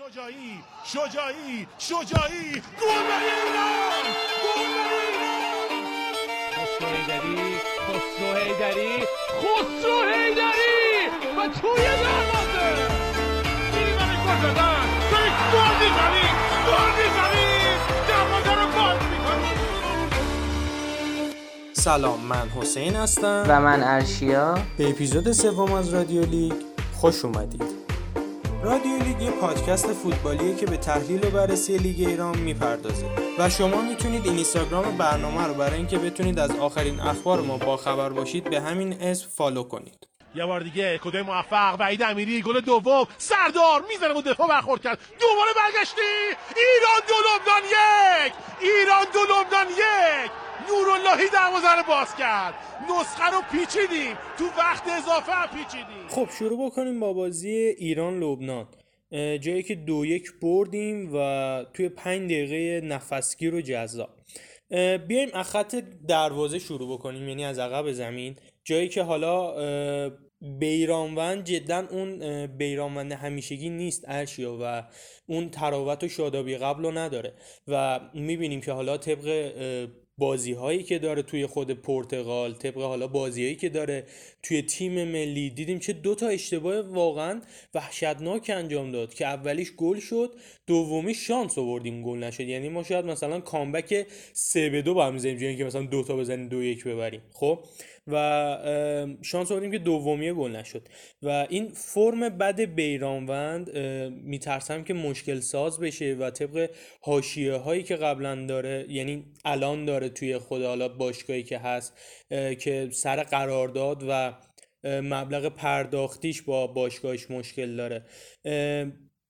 شجاعی شجاعی شجاعی. گل ایران گل ایران. خسرو هیدری خسرو هیدری خسرو هیدری و توی دروازه. ایران گل زدن داری گل می‌زنی گل می‌زنی. دروازه رو گل می‌کنی. سلام من حسین هستم. و من ارشیا. به اپیزود سوم از رادیو لیگ خوش اومدید. رادیو لیگ یه پادکست فوتبالیه که به تحلیل و بررسی لیگ ایران می‌پردازه. و شما می‌تونید اینستاگرام برنامه رو برای اینکه بتونید از آخرین اخبار ما با خبر باشید به همین اسم فالو کنید. یه بار دیگه کار موفق وحید امیری گل دوم سردار می‌زنه و دفاع برخورد کرد. دوباره برگشتی ایران دو لبنان یک! ایران دو لبنان یک! نوراللهی دروازه رو باز کرد. نسخه رو پیچیدیم. تو وقت اضافه هم پیچیدیم. خب شروع بکنیم با بازی ایران لبنان. جایی که دو یک بردیم و توی پنج دقیقه نفسگیر و جذاب. بیایم از خط دروازه شروع بکنیم یعنی از عقب زمین. جایی که حالا بیرانوند جدا اون بیرانوند همیشگی نیست ارشیا و اون تراوت و شادابی قبل رو نداره. و می‌بینیم که حالا طبق بازی هایی که داره توی خود پرتغال طبق حالا بازی هایی که داره توی تیم ملی دیدیم چه دو تا اشتباه واقعا وحشتناک انجام داد که اولیش گل شد دومی شانس آوردیم گل نشد. یعنی ما شاید مثلا کامبک سه به دو با هم می‌زنیم جای اینکه مثلا دو تا بزنیم دو یک ببریم. خب؟ و شانس آوردیم که دومی گل نشد. و این فرم بد بیرانوند میترسم که مشکل ساز بشه و طبق حاشیه هایی که قبلا داره یعنی الان داره توی خود حالا باشگاهی که هست که سر قرارداد و مبلغ پرداختیش با باشگاهش مشکل داره.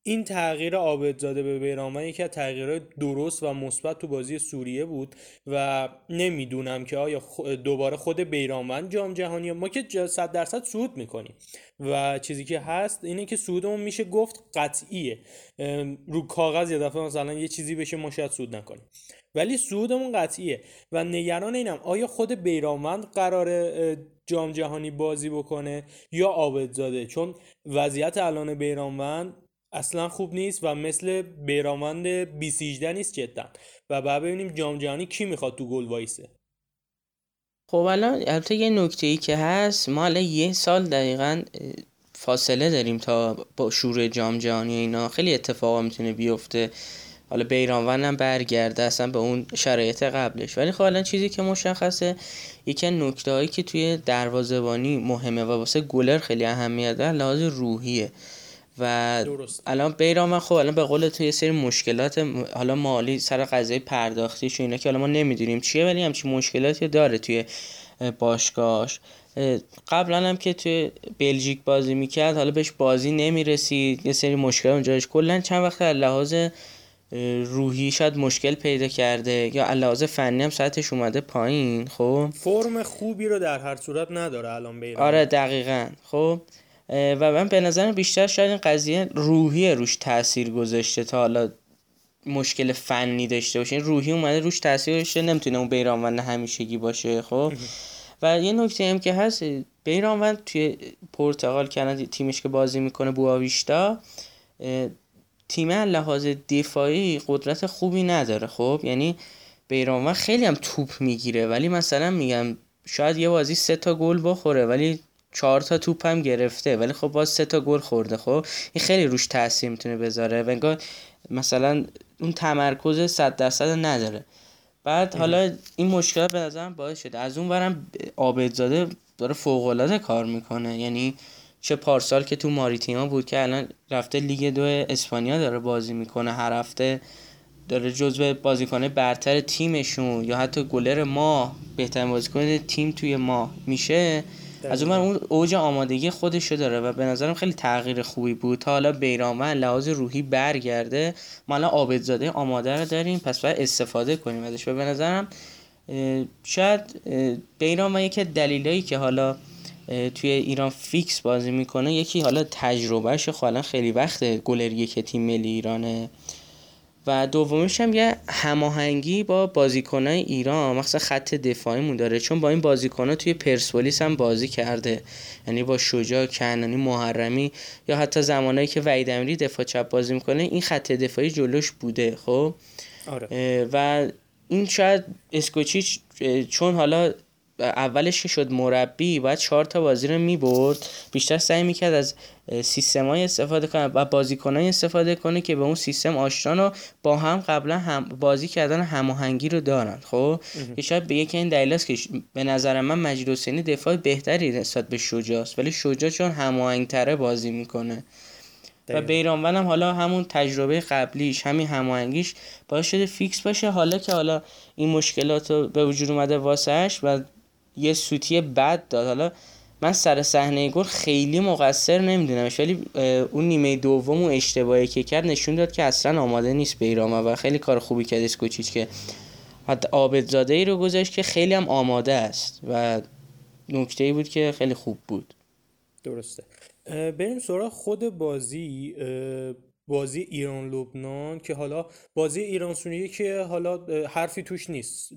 این تغییر عابدزاده به بیرانوند یکی از تغییرات درست و مثبت تو بازی سوریه بود و نمی‌دونم که آیا دوباره خود بیرانوند جام جهانی ما که جا- صد درصد صعود می‌کنیم. و چیزی که هست اینه که صعودمون میشه گفت قطعیه. رو کاغذ یه دفعه مثلا یه چیزی بشه ما شاید صعود نکنیم. ولی صعودمون قطعیه. و نگران اینم آیا خود بیرانوند قراره جام جهانی بازی بکنه یا عابدزاده؟ چون وضعیت الان بیرانوند اصلا خوب نیست و مثل بیرانوند 2018 نیست جدا. و بعد ببینیم جام جهانی کی می‌خواد تو گل وایسه. خب الان البته یه نکته ای که هست ما الان یه سال دقیقا فاصله داریم تا با شروع جام جهانی اینا. خیلی اتفاقا می‌تونه بیفته. حالا بیرانوند هم برگرده اصلا به اون شرایط قبلش. ولی خب الان چیزی که مشخصه یکی نکته هایی که توی دروازه‌بانی مهمه و واسه گلر خیلی اهمیت داره لحاظ روحیه. و درست. الان بیرانوند خب الان به قول تو یه سری مشکلات حالا مالی سر قضیه پرداختیش و اینا که حالا ما نمی‌دونیم چیه ولی همچین مشکلاتی داره توی اه، باشگاهش اه، قبلا هم که توی بلژیک بازی می‌کرد حالا بهش بازی نمی‌رسید یه سری مشکل اونجاش کلا چند وقت از لحاظ روحی شاید مشکل پیدا کرده یا لحاظ فنی هم سطحش اومده پایین خب؟ فرم خوبی رو در هر صورت نداره الان بیرانوند آره دقیقا خب؟ و من به نظرم بیشتر شاید این قضیه روحی روش تاثیر گذاشته تا حالا مشکل فنی داشته باشه. این روحی اومده روش تاثیر گذاشته نمی‌تونه اون بیرانوند همیشگی باشه خب؟ و یه نکته هم که هست بیرانوند توی پرتغال کانادا تیمش که بازی می‌کنه بواویشتا تیم لحاظ دفاعی قدرت خوبی نداره خب؟ یعنی بیرانوند خیلی هم توپ می‌گیره ولی مثلا میگم شاید یه بازی سه تا گل بخوره ولی چهار تا توپ هم گرفته ولی خب باز سه تا گل خورده خب؟ این خیلی روش تاثیر می‌تونه بذاره و انگار مثلا اون تمرکز صد درصد نداره. بعد حالا این مشکلات به نظرم باعث شده. از اون برم عابدزاده داره فوق العاده کار می‌کنه. یعنی چه پارسال که تو ماریتیما بود که الان رفته لیگ دو اسپانیا داره بازی می‌کنه. هر هفته داره جزو بازیکنه برتر تیمشون یا حتی گلر ما بهترین بازیکن تیم توی ما میشه. از اون اون اوج آمادگی خودشو داره و به نظرم خیلی تغییر خوبی بود. تا حالا بیرانوند لحاظ روحی برگرده. ما الان عابدزاده آماده رو داریم پس باید استفاده کنیم ازش. و به نظرم شاید اه، بیرانوند یکی از دلایلی که حالا توی ایران فیکس بازی می‌کنه یکی حالا تجربهش خب الان خیلی وقته گلریه که تیم ملی ایرانه. و دومش هم یه هماهنگی با بازیکنای ایران مخصوصا خط دفاعیمون داره چون با این بازیکنها توی پرسپولیس هم بازی کرده. یعنی با شجاع کنانی محرمی یا حتی زمانایی که وحید امیری دفاع چپ بازی می‌کنه این خط دفاعی جلوش بوده خب؟ آره. و این شاید اسکوچیچ چون حالا اولش که شد مربی باید چهار تا بازی رو می‌برد. بیشتر سعی می‌کرد از سیستمای استفاده کنه و بازیکنای استفاده کنه که به اون سیستم آشنا و با هم قبلا هم بازی کردن هماهنگی رو دارن خب؟ که شاید به یکی این دلیل است که به نظر من مجید حسینی دفاع بهتری نسبت به شجاع است ولی شجاع چون هماهنگتره بازی می‌کنه. و بیرانوند هم حالا همون تجربه قبلیش همین هماهنگیش باعث شده فیکس باشه. حالا که حالا این مشکلات رو به وجود اومده واسهش و یه سوتی بد داد. حالا من سر صحنه گل خیلی مقصر نمیدونمش ولی اون نیمه دوم و اشتباهی که کرد نشون داد که اصلا آماده نیست بیرامه و خیلی کار خوبی کرد اسکوچیچ که حتی عابدزاده ای رو گذاشت که خیلی هم آماده است و نکته ای بود که خیلی خوب بود. درسته. بریم سراغ خود بازی. بازی ایران لبنان که حالا بازی ایران سونیه که حالا حرفی توش نیست.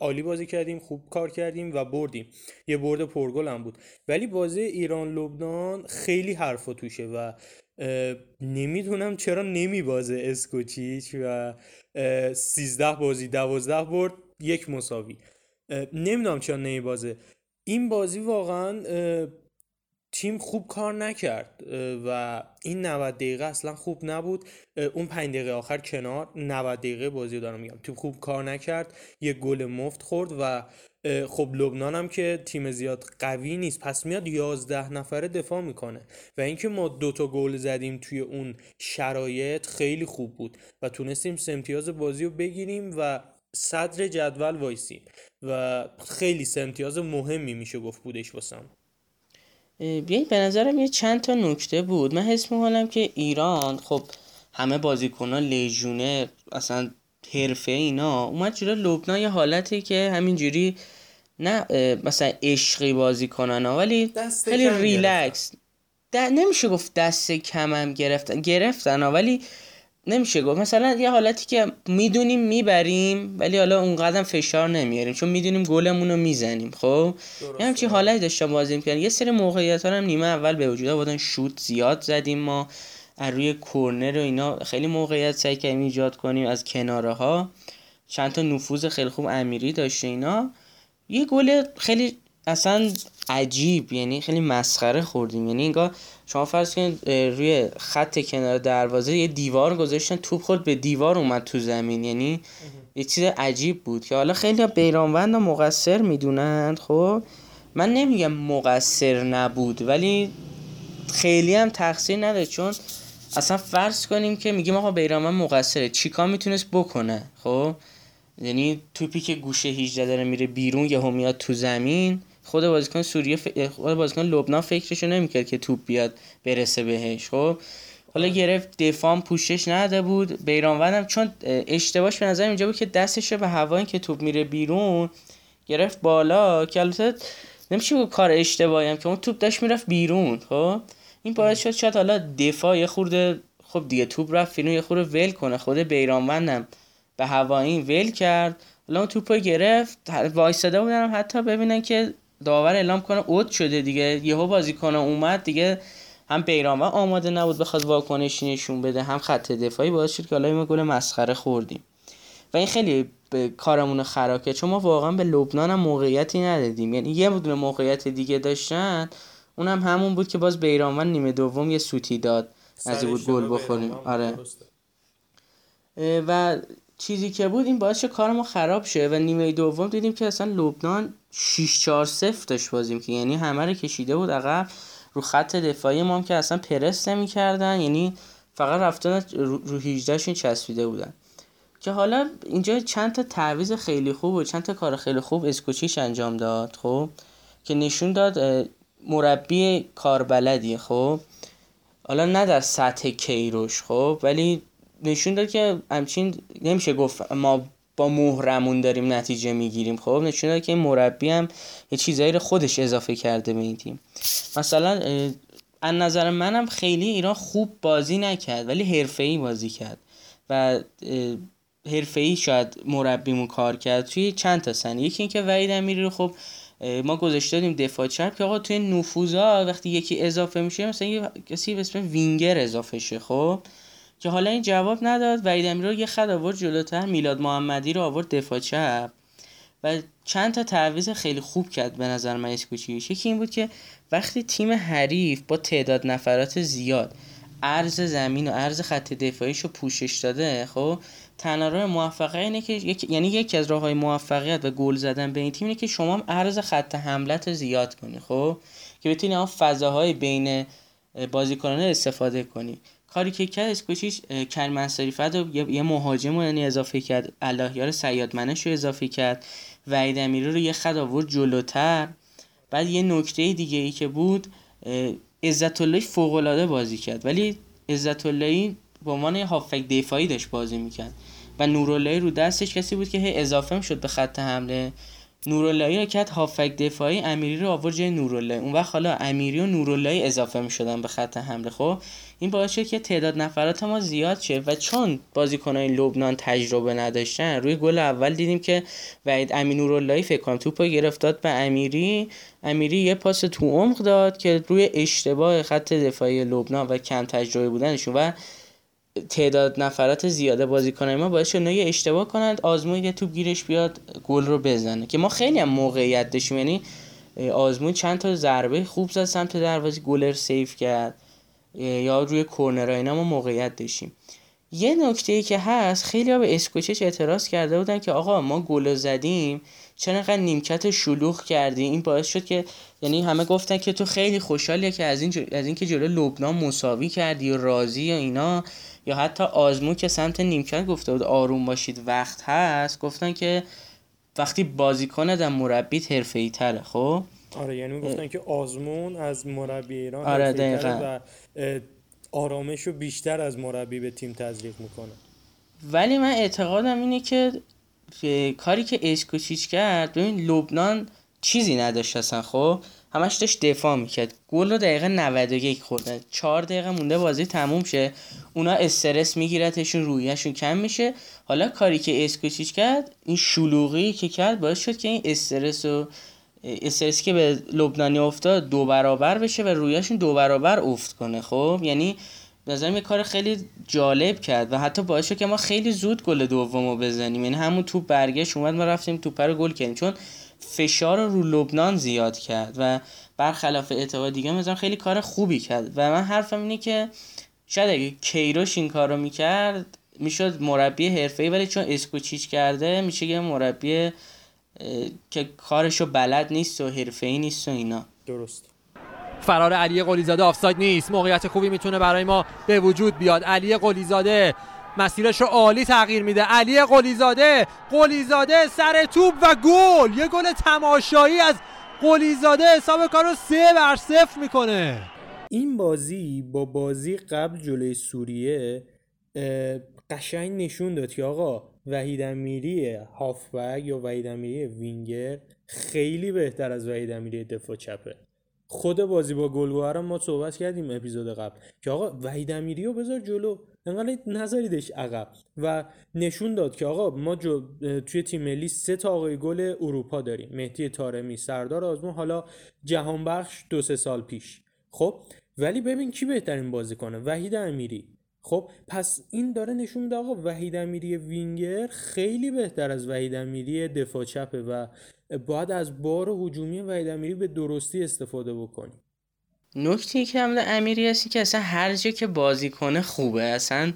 عالی بازی کردیم خوب کار کردیم و بردیم. یه برد پرگل هم بود. ولی بازی ایران لبنان خیلی حرفا توشه و نمی‌دونم چرا نمیبازه اسکوچیچ و سیزده بازی دوازده برد یک مساوی. نمی‌دونم چرا نمیبازه. این بازی واقعا تیم خوب کار نکرد و این 90 دقیقه اصلا خوب نبود. اون 5 دقیقه آخر کنار 90 دقیقه بازی دارم میگم. تیم خوب کار نکرد یه گل مفت خورد و خب لبنان هم که تیم زیاد قوی نیست پس میاد 11 نفره دفاع می‌کنه. و اینکه ما دوتا گل زدیم توی اون شرایط خیلی خوب بود و تونستیم سمتیاز بازی رو بگیریم و صدر جدول وایسیم. و خیلی سمتیاز مهمی میشه گفت بودش واسم. بیایید به نظرم یه چند تا نکته بود. من حس می‌کنم که ایران خب همه بازیکنان لیژونه اصلا حرفه اینا. اومد جلو لبنان یه حالتی که همینجوری نه مثلا عشقی بازی کنن ولی خیلی ریلکس. نمیشه گفت دست کمم گرفتن گرفتن ولی نمیشه گفت. مثلا یه حالتی که می‌دونیم می‌بریم ولی حالا اونقدر فشار نمیاریم چون می‌دونیم گلمون رو می‌زنیم خب؟ یه همچین حالتی داشتم بازی می‌کردن یه سری موقعیت ها هم نیمه اول به وجود آوردن شوت زیاد زدیم ما از روی کورنر و اینا. خیلی موقعیت سعی کردیم ایجاد کنیم از کناره ها چند تا نفوذ خیلی خوب امیری داشته اینا. یه گل خیلی اصلا عجیب یعنی خیلی مسخره خوردیم. یعنی انگار شما فرض کنید روی خط کنار دروازه یه دیوار گذاشتن توپ خورد به دیوار اومد تو زمین. یعنی یه چیز عجیب بود که حالا خیلی بیرانوند و مقصر می‌دونند. خب من نمیگم مقصر نبود ولی خیلی هم تقصیر نداره چون اصلا فرض کنیم که میگیم آقا بیرانوند مقصره چیکار می‌تونست بکنه؟ خب یعنی توپی که گوشه 18 داره میره بیرون یهو میاد تو زمین. خود بازیکن سوریه ف... خود بازیکن لبنان فکرشو نمی‌کرد که توپ بیاد برسه بهش خب؟ حالا گرفت دفاع پوشش نده بود. بیرانوندم چون اشتباهش به نظر اینجا بود که دستش به هوا که توپ میره بیرون گرفت بالا که البته نمیشه کار اشتباهی هم که اون توپ داشت می‌رفت بیرون خب؟ این باعث شد شاید حالا دفاع یه خورده خب دیگه توپ رفت بیرون یه خورده ول کنه. خود بیرانوندم به هوایی ول کرد. حالا اون توپ گرفت وایساده بودن حتی ببینن که داور اعلام کنه اوت شده دیگه. یهو بازیکن اومد دیگه. هم بیرانوند آماده نبود بخواد واکنشی نشون بده هم خط دفاعی باعث شد که حالا ما گل مسخره خوردیم. و این خیلی به کارمون خراب کرد چون ما واقعا به لبنان هم موقعیتی ندادیم. یعنی یه دونه موقعیت دیگه داشتن اونم هم همون بود که باز بیرانوند نیمه دوم یه سوتی داد. از بود گل بخوریم. آره. و چیزی که بود این باعث کار ما خراب شه. و نیمه دوم دیدیم که اصلا لبنان 6 4 0 داشت بازیم که یعنی همه رو کشیده بود عقب. رو خط دفاعی ما هم که اصلا پرس کردن یعنی فقط رفتن رو, رو 18 شون چسبیده بودن. که حالا اینجا چند تا تعویض خیلی خوب و چند تا کار خیلی خوب اسکوچیش انجام داد خب؟ که نشون داد مربی کاربلدیه خب؟ حالا نه در سطح کیروش خب؟ ولی نشون داد که همچین نمیشه گفت ما با مهرمون داریم نتیجه می‌گیریم. خب نشون داد که این مربی هم یه چیزایی رو خودش اضافه کرده به این تیم. مثلا از نظر منم خیلی ایران خوب بازی نکرد ولی ای بازی کرد و ای شاید مربیمون کار کرد توی چند تا سنه یکی اینکه وحید امیری رو خب ما گذاشته دادیم دفاع چپ که آقا توی نفوذا وقتی یکی اضافه میشه مثلا یه کسی به اسم وینگر اضافه شه. خب که حالا این جواب نداد وحید امیری رو یه خط آورد جلوتر میلاد محمدی رو آورد دفاع چپ. و چند تا تعویض خیلی خوب کرد به نظر من اسکوچیش یکی این بود که وقتی تیم حریف با تعداد نفرات زیاد عرض زمین و عرض خط دفاعیش رو پوشش داده خب تنها راه موفقیت اینه که یک... یعنی یکی از راه های موفقیت و گل زدن به این تیم اینه که شما عرض خط حملت زیاد کنی خب که بتونی اون فضاهای بین بازیکنان استفاده کنی. کاری که کرد اسکوچیش کریم انصاری رو یه مهاجم رو یعنی اضافه کرد. اللهیار سیاد منش رو اضافه کرد. وحید امیری رو یه خط آورد جلوتر. بعد یه نکته دیگه ای که بود عزت الله فوق العاده بازی کرد. ولی عزت الله به عنوان هافک دفاعی داشت بازی می‌کرد. و نوراللهی رو دستش کسی بود که اضافه می‌شد به خط حمله. نوراللهی رو کرد هافک دفاعی امیری رو آورد جای نورالله اون وقت حالا امیری و نوراللهی اضافه می‌شدن به خط حمله. خب این باعث شد که تعداد نفرات ما زیاد شه و چون بازیکنان لبنان تجربه نداشتن روی گل اول دیدیم که وحید امین نوراللهی فکر کنم توپو گرفت داد به امیری. امیری یه پاس تو عمق داد که روی اشتباه خط دفاعی لبنان و کم تجربه بودنشون و تعداد نفرات زیاده بازیکنای ما باعث شد یه اشتباه کنند آزمون یه توپ گیرش بیاد گل رو بزنه. که ما خیلی هم موقعیت داشتیم یعنی آزمون چند تا ضربه خوب زد سمت دروازه گلر سیف کرد. یا روی کورنر اینا ما موقعیت داشتیم. یه نکته ای که هست خیلی ها به اسکوچش اعتراض کرده بودن که آقا ما گل زدیم چرا انقدر نیمکت شلوغ کردی؟ این باعث شد که یعنی همه گفتن که تو خیلی خوشحالیه که از این از اینکه جلو لبنان مساوی کردی و راضی یا اینا. یا حتی آزمون که سمت نیمکت گفته بود آروم باشید وقت هست گفتن که وقتی بازیکن در مربی حرفه‌ای تره خب؟ آره یعنی گفتن که آزمون از مربی ایران آره دقیقا. و آرامش رو بیشتر از مربی به تیم تزریق می‌کنه. ولی من اعتقادم اینه که کاری که اسکوچیچ کرد ببین لبنان چیزی نداشت اصلا خب؟ همش داشت دفاع می‌کرد. گل رو دقیقه 91 خورده. 4 دقیقه مونده بازی تموم شه. اونا استرس میگیرتشون رویشون کم میشه. حالا کاری که اسکوچیچ کرد این شلوغی که کرد باعث شد که این استرس و استرسی که به لبنانی افتاد دو برابر بشه و رویشون دو برابر افت کنه. خب یعنی نظرم یه کار خیلی جالب کرد و حتی باعث شد که ما خیلی زود گل دومو بزنیم. یعنی همون توپ برگشت اومد ما رفتیم توپ رو گل کردیم. چون فشار رو لبنان زیاد کرد و برخلاف اعتقاد دیگه مثلا خیلی کار خوبی کرد. و من حرفم اینه که شاید اگه کیروش این کار رو می‌کرد می‌شد مربی حرفه‌ای ولی چون اسکوچیچ کرده میشه یه مربی که کارشو بلد نیست و حرفه‌ای نیست و اینا. درست. فرار علی قلیزاده آفساید نیست. موقعیت خوبی می‌تونه برای ما به وجود بیاد. علی قلیزاده مسیرش رو عالی تغییر میده. علی قلیزاده قلیزاده سر توپ و گل. یه گل تماشایی از قلیزاده. حساب کار رو سه بر صفر می‌کنه. این بازی با بازی قبل جلوی سوریه قشنگ نشون داد که آقا وحید امیری هافبک یا وحید امیری وینگر خیلی بهتر از وحید امیری دفاع چپه. خود بازی با گلگوهر ما صحبت کردیم اپیزود قبل که آقا وحید امیری رو بذار جلو. انقدر نذاریدش عقب و نشون داد که آقا ما جو توی تیم ملی سه تا آقای گل اروپا داریم. مهدی تارمی سردار آزمون حالا جهان بخش دو سه سال پیش. خب؟ ولی ببین کی بهترین بازی کنه وحید امیری. خب؟ پس این داره نشون میده آقا وحید امیری وینگر خیلی بهتر از وحید امیری دفاع چپه و باید از بار هجومی وحید امیری به درستی استفاده بکنیم نکته که هم امیری هستی که اصلا هر جا که بازی کنه خوبه. اصلا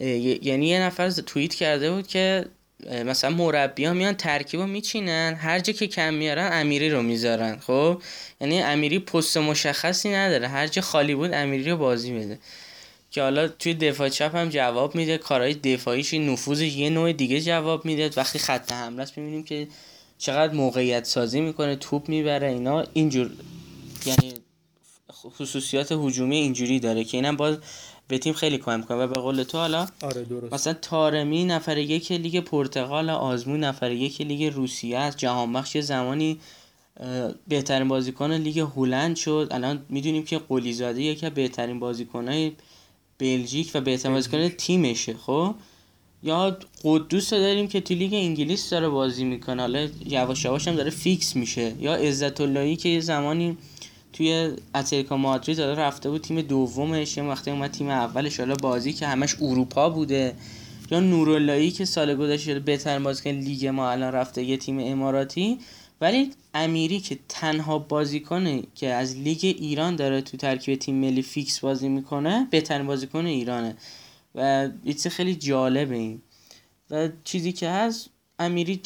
یعنی یه نفر توییت کرده بود که مثلا مربی ها میان ترکیب رو میچینن هر جا که کم میارن امیری رو می‌ذارن خب؟ یعنی امیری پست مشخصی نداره هر جا خالی بود امیری رو بازی بده که حالا توی دفاع چپ هم جواب میده کارهای دفاعیش نفوذ یه نوع دیگه جواب میده. وقتی خط حمله است می‌بینیم که چقدر موقعیت سازی می‌کنه توپ می‌بره اینا اینجور یعنی خصوصیات هجومی اینجوری داره که اینم باز به تیم خیلی کمک می‌کنه و به قول تو حالا آره درست. مثلا تارمی نفر یک لیگ پرتغال آزمون نفر یک لیگ روسیه است. جهان بخش زمانی بهترین بازیکن لیگ هلند شد. الان می‌دونیم که قلیزاده یکی از بهترین بازیکنهای بلژیک و بهترین بازیکن تیمشه خب؟ یا قدوس داریم که تو لیگ انگلیس داره بازی می‌کنه. حالا یواش یواش هم داره فیکس میشه. یا عزت اللهی که یه زمانی توی اتلتیکو مادرید داره رفته بود تیم دومش یه وقتی اومد تیم اولش حالا بازی که همش اروپا بوده. یا نوراللهی که سال گذشته بهترین بازیکن لیگ ما الان رفته یه تیم اماراتی. ولی امیری که تنها بازیکنه که از لیگ ایران داره تو ترکیب تیم ملی فیکس بازی می‌کنه بهترین بازیکن ایرانه. و یه خیلی جالبه این. و چیزی که هست امیری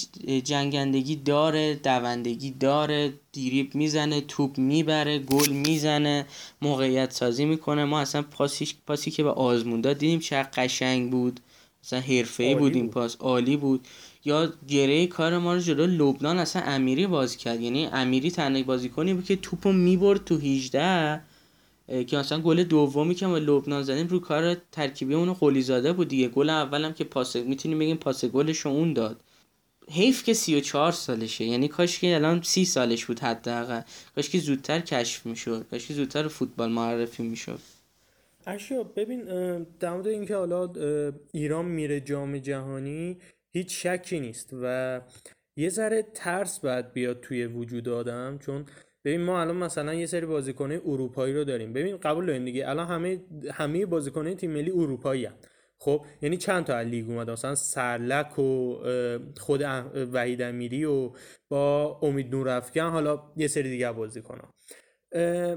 جنگندگی داره دوندگی داره دیریب می‌زنه توپ می‌بره گل می‌زنه موقعیت سازی می‌کنه. ما اصلا پاسی, پاسی که به آزمون داد دیدیم چه قشنگ بود. اصلا حرفه بود این پاس. عالی بود. یا گره کار ما رو جلو لبنان اصلا امیری بازی کرد. یعنی امیری تنها بازیکنی بود که توپو می‌برد تو 18 که مثلا گل دومی که ما لبنان زدیم رو کار ترکیبی اون قلی زاده بود دیگه. گل اولم که پاس می‌تونیم بگیم پاس گلش اون داد. حیف که 34 سالشه. یعنی کاش که الان 30 سالش بود حداقل. کاش که زودتر کشف می‌شد. کاش که زودتر فوتبال معرفی می‌شد. اشیا ببین در مورد اینکه حالا ایران میره جام جهانی هیچ شکی نیست و یه ذره ترس باید بیاد توی وجود آدم. چون ببین ما الان مثلا یه سری بازیکنه اروپایی رو داریم. ببین قبول داریم دیگه. الان همه همه بازیکنه تیم ملی اروپایی هن. خب یعنی چند تا لیگ اومده؟ مثلا سرلک و خود وحید امیری و با امید نورافکن حالا یه سری دیگه بازیکن‌ها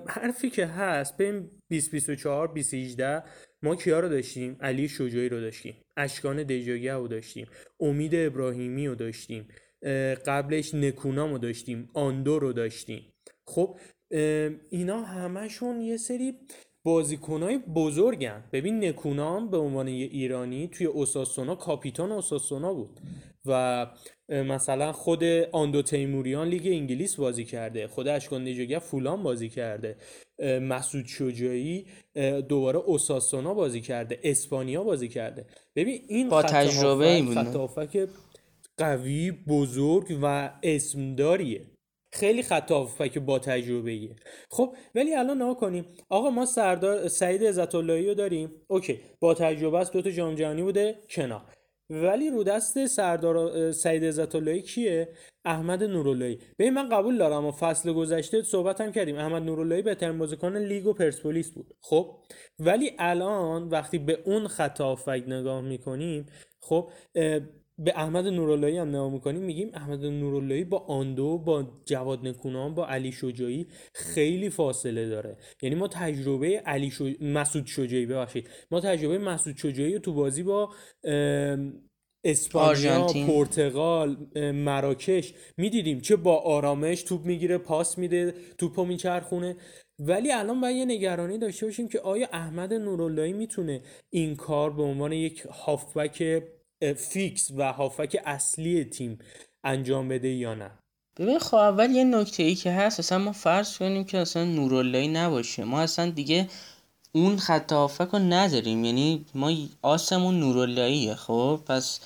حرفی که هست بین 2024 2018 ما کیا رو داشتیم؟ علی شجاعی رو داشتیم. اشکان دژاگه رو داشتیم. امید ابراهیمی رو داشتیم. قبلش نکونام رو داشتیم. آندو رو داشتیم. خب اینا همشون یه سری بازیکنهای بزرگن. ببین نکونام به عنوان یه ایرانی توی اوساسونا کاپیتان اوساسونا بود. و مثلا خود آندو تیموریان لیگ انگلیس بازی کرده. خود اشکان نجوگه فولان بازی کرده. مسعود شجاعی دوباره اوساسونا بازی کرده. اسپانیا بازی کرده. ببین این با تجربه خط قوی بزرگ و اسمداریه. خیلی خط که با تجربه ایه خب ولی الان نها کنیم. آقا ما سردار سعید عزت رو داریم. اوکی با تجربه است دو تا جام جهانی بوده کنار. ولی رو دست سردار سعید عزت کیه؟ احمد نوراللهی. ببین من قبول دارم و فصل گذشته صحبت هم کردیم. احمد نوراللهی بهترین بازیکن لیگ و پرسپولیس بود. خب ولی الان وقتی به اون خط نگاه می‌کنیم خب به احمد نوراللهی هم نگاه می‌کنیم میگیم احمد نوراللهی با آندو با جواد نکونام با علی شجاعی خیلی فاصله داره. یعنی ما تجربه علی شو... مسعود شجاعی ببخشید. ما تجربه مسعود شجاعی رو تو بازی با اسپانیا پرتغال مراکش می‌دیدیم چه با آرامش توپ می‌گیره پاس میده توپو میچرخونه. ولی الان باید یه نگرانی داشته باشیم که آیا احمد نوراللهی می‌تونه این کار به عنوان یک هافبک فیکس و هافک اصلی تیم انجام بده یا نه؟ ببین خب اول یه نکته ای که هست اصلا ما فرض کنیم که اصلا نوراللهی نباشه. ما اصلا دیگه اون خط هافک رو نداریم. یعنی ما آسمون نوراللهیه خب؟ پس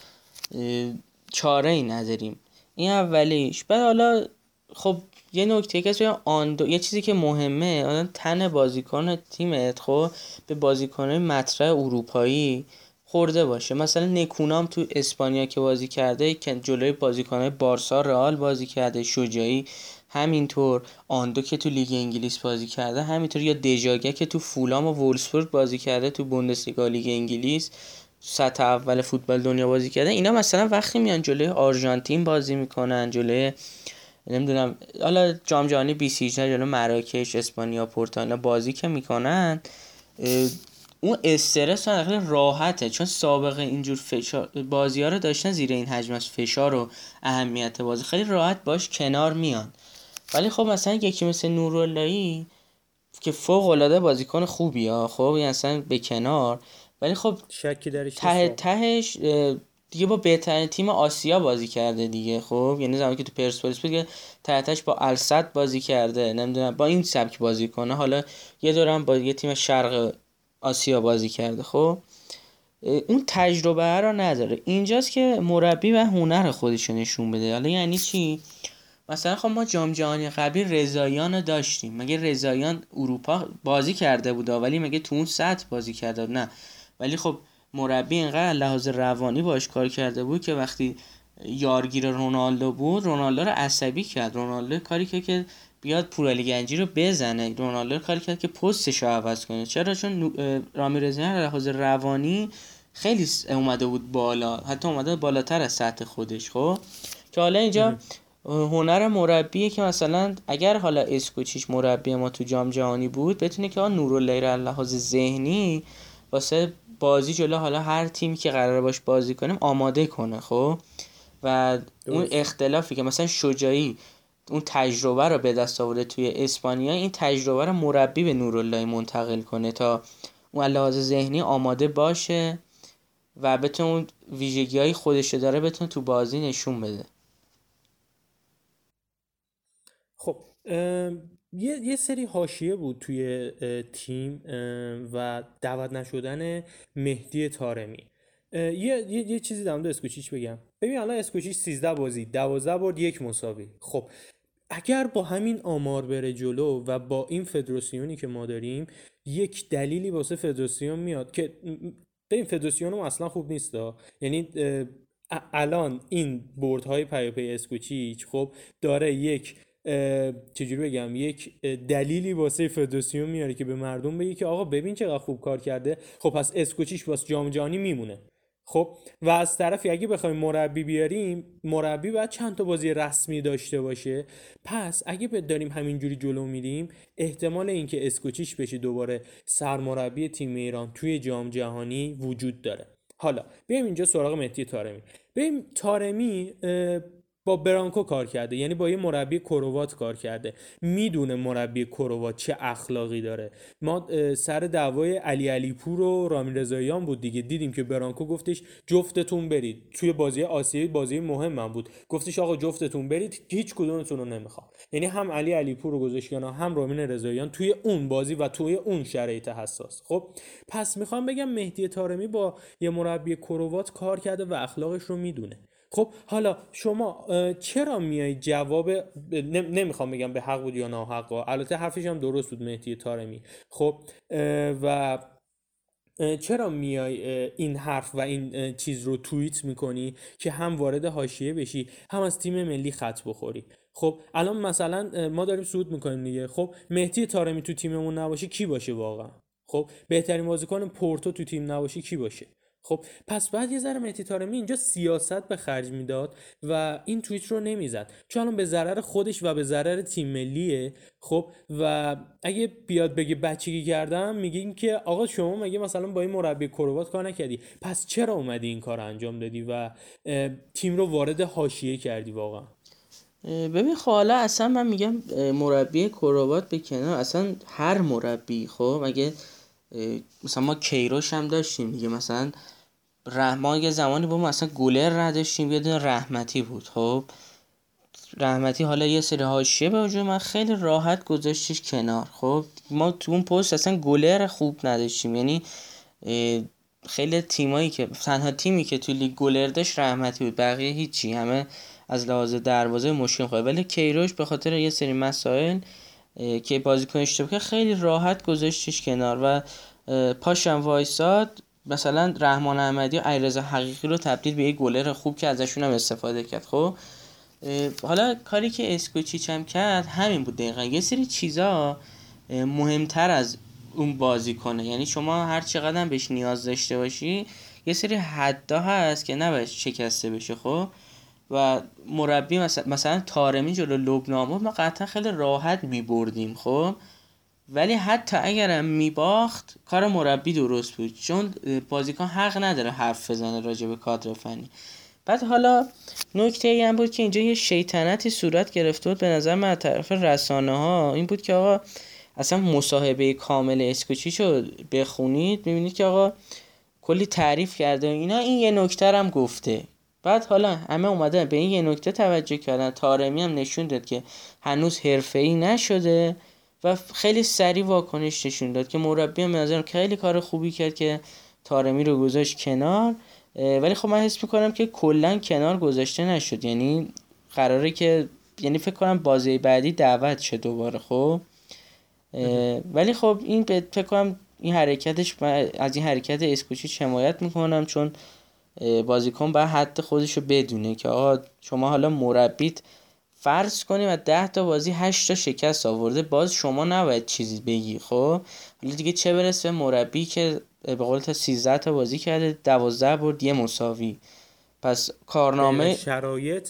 چاره ای نداریم. این اولیش. بعد حالا خب یه نکته که آن دو... یه چیزی که مهمه آدم تن بازیکن تیمت خب؟ به بازیکن مطرح اروپایی خورده باشه. مثلا نکونام تو اسپانیا که بازی کرده که جلوی بازیکنهای بارسا رئال بازی کرده شجاعی همینطور آندو که تو لیگ انگلیس بازی کرده همینطور یا دژاگه که تو فولام و وولسبورگ بازی کرده تو بوندسلیگا لیگ انگلیس سطح اول فوتبال دنیا بازی کرده. اینا مثلا وقتی میان جلوی آرژانتین بازی می‌کنن جلوی نمی‌دونم حالا جام جهانی 2018 جلوی مراکش اسپانیا پورتانا بازی که می‌کنن اون استرس خیلی راحته. چون سابقه اینجور فشار بازی ها رو داشتن زیر این حجم از فشار و اهمیت بازی. خیلی راحت باش کنار میان. ولی خب مثلا یکی مثل نوراللهی که فوق العاده بازیکن خوبی ها. خب یعنی اصلا به کنار. ولی خب شکی درش ته تهش دیگه با بهترین تیم آسیا بازی کرده دیگه. خب یعنی زمانی که تو پرسپولیس بود ته تهش با الصد بازی کرده. نمی‌دونم با این سبک بازی کنه. حالا یه دورم با یه تیم شرق آسیا بازی کرده خب؟ اون تجربه رو نداره. اینجاست که مربی و هنر خودش نشون بده. حالا یعنی چی؟ مثلا خب ما جام جهانی قبلی رضاییان رو داشتیم. مگه رضاییان اروپا بازی کرده بود ولی مگه تو اون سطح بازی کرده نه. ولی خب مربی اینقدر لحاظ روانی باش کار کرده بود که وقتی یارگیر رونالدو بود رونالدو رو عصبی کرد. رونالدو کاری که که بیاد پورالی گنجی رو بزنه. رونالدو کاری کرد که پستش رو عوض کنه. چرا؟ چون رامی رزیان لحاظ روانی خیلی اومده بود بالا. حتی اومده بالاتر از سطح خودش خب؟ که حالا اینجا هنر مربیه که مثلا اگر حالا اسکوچیش مربی ما تو جام جهانی بود بتونه که نورالله لحاظ ذهنی واسه بازی جلو حالا هر تیمی که قرار باش بازی کنیم آماده کنه خب؟ و اون اختلافی که مثلا شجاعی اون تجربه رو به دست آورده توی اسپانیا این تجربه رو مربی به نورالله منتقل کنه تا اون لحاظ ذهنی آماده باشه و بتونه اون ویژگی های خودش داره بتونه تو بازی نشون بده. خب یه, یه سری حاشیه بود توی تیم و دعوت نشدن مهدی تارمی. یه, یه, یه چیزی در مورد اسکوچیچ بگم. ببین الان اسکوچیچ 13 بازی 12 برد یک مساوی. خب اگر با همین آمار بره جلو و با این فدراسیونی که ما داریم یک دلیلی واسه فدراسیون میاد که این فدراسیون هم اصلا خوب نیست یعنی الان این بورد های پیاپی اسکوچیچ خب داره یک چجوری بگم یک دلیلی واسه فدراسیون میاره که به مردم بگه که آقا ببین چقدر خوب کار کرده. خب پس اسکوچیش واسه جام جهانی میمونه. خب و از طرفی اگه بخوایم مربی بیاریم مربی باید چند تا بازی رسمی داشته باشه. پس اگه داریم همینجوری جلو میریم احتمال اینکه اسکوچیش بشه دوباره سرمربی تیم ایران توی جام جهانی وجود داره. حالا بیایم اینجا سراغ مهدی تارمی. ببین تارمی با برانکو کار کرده یعنی با یه مربی کروات کار کرده. می‌دونه مربی کروات چه اخلاقی داره. ما سر دعوای علی علی پور و رامین رضاییان بود دیگه. دیدیم که برانکو گفتش جفتتون برید. توی بازی آسیایی بازی مهم من بود. گفتش آقا جفتتون برید هیچ کدومتون رو نمی‌خوام. یعنی هم علی علی پور رو گذاشت هم رامین رضاییان توی اون بازی و توی اون شرایط حساس. خب پس می‌خوام بگم مهدی تارمی با یه مربی کروات کار کرده و اخلاقش رو می‌دونه. خب حالا شما چرا میای جواب نمی‌خوام بگم به حق بود یا ناحق البته حرفش هم درست بود مهدی تارمی خب و چرا میای این حرف و این چیز رو توییت می‌کنی که هم وارد حاشیه بشی هم از تیم ملی خط بخوری؟ خب الان مثلا ما داریم سود می‌کنیم دیگه. خب مهدی تارمی تو تیممون نباشه کی باشه واقعا؟ خب بهترین بازیکن پورتو تو تیم نباشه کی باشه؟ خب پس بعد یه ذره مهدی تارمی اینجا سیاست به خرج می‌داد و این توییت رو نمی‌زد. چون به ضرر خودش و به ضرر تیم ملیه خب و اگه بیاد بگه بچگی کردم میگین که آقا شما مگه مثلا با این مربی کروات کار نکردی؟ پس چرا اومدی این کار انجام دادی و تیم رو وارد حاشیه کردی واقعا؟ ببین خب حالا اصلا من میگم مربی کروات به کنار اصلا هر مربی خب مگه مثلا ما کیروش هم داشتیم دیگه مثلا رحمان یه زمانی با ما اصلا گولر نداشتیم یه رحمتی بود. خب رحمتی حالا یه سری حاشیه به وجود من خیلی راحت گذاشتش کنار. خب ما تو اون پست اصلا گلر خوب نداشتیم. یعنی خیلی تیمایی که تنها تیمی که تو لیگ گلر داشت رحمتی بود بقیه هیچی. همه از لحاظ دروازه مشکل خواهد ولی کیروش به خاطر یه سری مسائل که بازیکن اشتباه خیلی راحت گذاشتش کنار و پاشم وایساد. مثلا رحمان احمدی و علیرضا حقیقی رو تبدیل به یه گلر خوب که ازشون هم استفاده کرد. خب حالا کاری که اسکوچیچ هم کرد همین بود دقیقا. یه سری چیزا مهمتر از اون بازی کنه. یعنی شما هر چقدر بهش نیاز داشته باشی یه سری حدا هست که نباید شکسته بشه. خب و مربی مثلا, مثلا تارمی جلو لبنان ما قطعا خیلی راحت می بردیم خب ولی حتی اگرم میباخت کار مربی درست بود. چون بازیکن حق نداره حرف بزنه راجع به کادر فنی. بعد حالا نکته ای هم بود که اینجا یه شیطنتی صورت گرفته بود به نظر من طرف رسانه ها این بود که آقا اصلا مصاحبه کامل اسکوچی شد. بخونید می‌بینید که آقا کلی تعریف کرده اینا. این یه نکته هم گفته. بعد حالا همه اومدن به این یه نکته توجه کردن. تارمی هم نشون داد که هنوز ای نشده. و خیلی سریع واکنش نشون داد که مربی هم نظرم خیلی کار خوبی کرد که تارمی رو گذاشت کنار ولی خب من حس می‌کنم که کلا کنار گذاشته نشد. یعنی قراره که یعنی فکر کنم بازی بعدی دعوت شه دوباره خب؟ ولی خب این فکر کنم این حرکتش از این حرکت اسکوچی حمایت می‌کنم چون بازیکن باید حد خودش رو بدونه که آقا شما حالا مربیت فرض کنیم از ده تا بازی 8 تا شکست آورده باز شما نباید چیزی بگی خب؟ حالا دیگه چه برسه مربی که به قول تا 13 تا بازی کرده 12 برد یه مساوی. پس کارنامه شرایط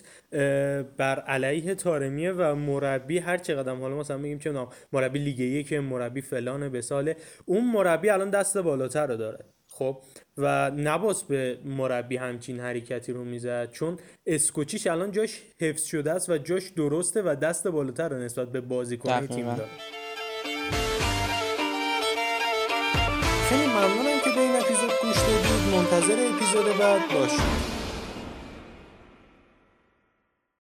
بر علیه تارمیه و مربی هر چقدر حالا مثلا بگیم چه مربی لیگ یک مربی فلانه به ساله. اون مربی الان دست بالاتر رو داره. خب؟ و نباس به مربی همچین حرکتی رو می‌زد چون اسکوچیش الان جاش حفظ شده است و جاش درسته و دست بالاتر رو نسبت به بازیکن تیم داره. خیلی ممنونم که به این اپیزود گوش دادید. منتظر اپیزود بعد باشید.